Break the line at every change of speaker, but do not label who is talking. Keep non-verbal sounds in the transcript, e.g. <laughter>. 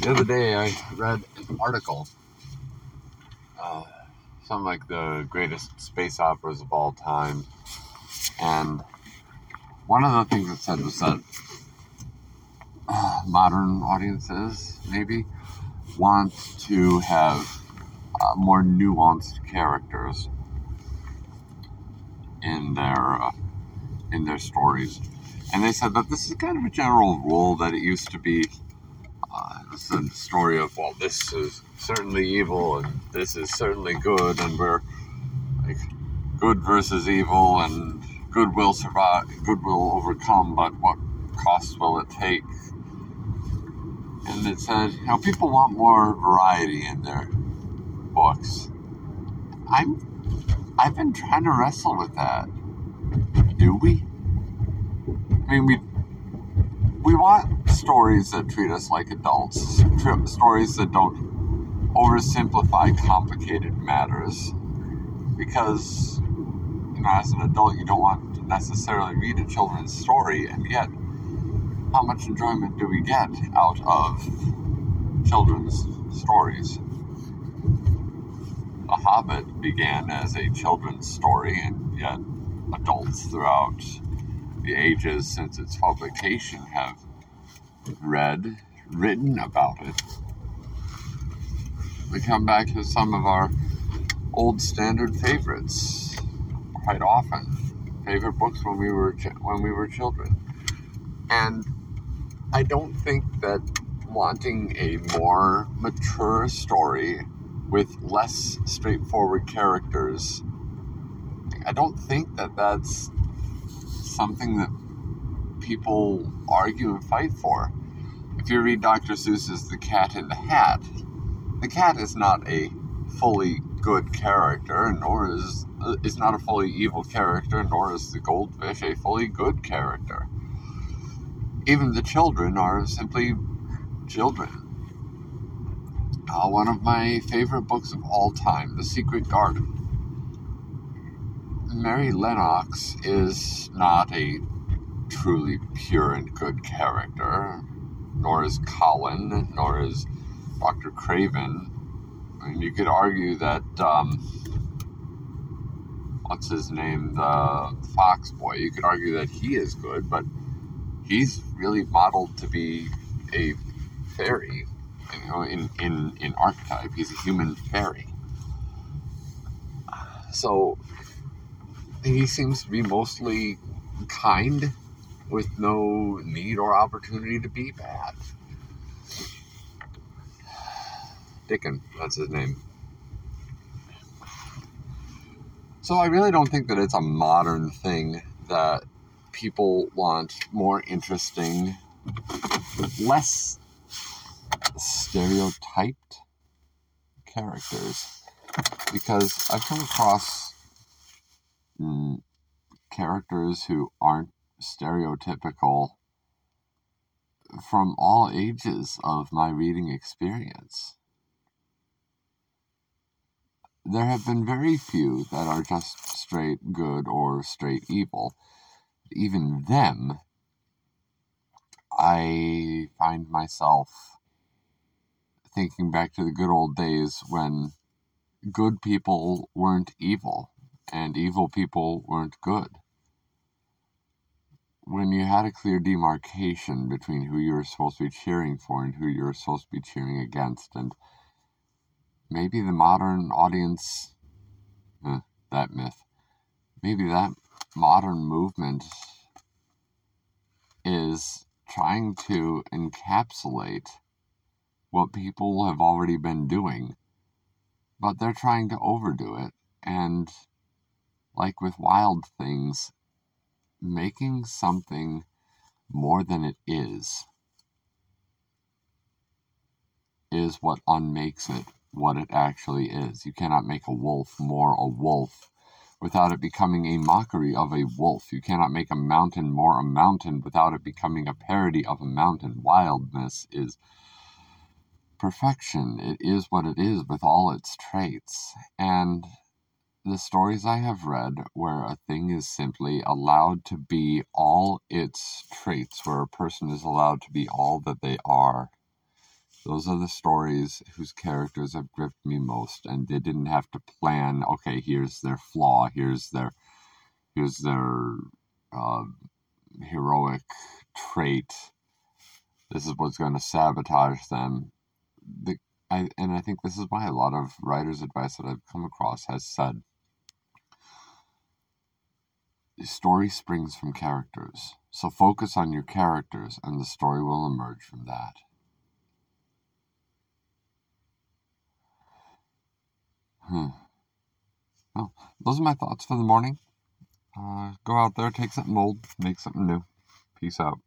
The other day, I read an article, uh, some like the greatest space operas of all time, and one of the things it said was that uh, <sighs> modern audiences maybe want to have uh, more nuanced characters in their uh, in their stories, and they said that this is kind of a general rule that it used to be. Uh, is a story of well, this is certainly evil and this is certainly good, and we're like good versus evil, and good will survive, good will overcome, but what cost will it take? And it said, you know, people want more variety in their books. I'm I've been trying to wrestle with that. Do we? I mean, we we want stories that treat us like adults, stories that don't oversimplify complicated matters. Because, you know, as an adult, you don't want to necessarily read a children's story, and yet, how much enjoyment do we get out of children's stories? The Hobbit began as a children's story, and yet adults throughout the ages since its publication have read, written about it. We come back to some of our old standard favorites quite often. Favorite books when we were when we were children, and I don't think that wanting a more mature story with less straightforward characters. I don't think that that's something that people argue and fight for. If you read Dr. Seuss's The Cat in the Hat, the cat is not a fully good character, nor is is not a fully evil character, nor is the goldfish a fully good character. Even the children are simply children uh, one of my favorite books of all time, The Secret Garden. Mary Lennox is not a truly pure and good character, nor is Colin, nor is Dr. Craven. I mean, you could argue that, um, what's his name, the Fox Boy, you could argue that he is good, but he's really modeled to be a fairy you know, in, in, in archetype, he's a human fairy. So he seems to be mostly kind with no need or opportunity to be bad. Dickon, that's his name. So I really don't think that it's a modern thing that people want more interesting, less stereotyped characters because I've come across mm, characters who aren't stereotypical from all ages of my reading experience. There have been very few that are just straight good or straight evil. Even them, I find myself thinking back to the good old days when good people weren't evil and evil people weren't good. When you had a clear demarcation between who you were supposed to be cheering for and who you were supposed to be cheering against, and maybe the modern audience, eh, that myth, maybe that modern movement is trying to encapsulate what people have already been doing, but they're trying to overdo it. And like with wild things, making something more than it is is what unmakes it what it actually is. You cannot make a wolf more a wolf without it becoming a mockery of a wolf. You cannot make a mountain more a mountain without it becoming a parody of a mountain. Wildness is perfection. It is what it is with all its traits. And the stories I have read where a thing is simply allowed to be all its traits, where a person is allowed to be all that they are, those are the stories whose characters have gripped me most, and they didn't have to plan. Okay, here's their flaw. Here's their here's their uh, heroic trait. This is what's going to sabotage them. The, I, and I think this is why a lot of writers' advice that I've come across has said the story springs from characters. So focus on your characters, and the story will emerge from that. Hmm. Well, those are my thoughts for the morning. Uh, go out there, take something old, make something new. Peace out.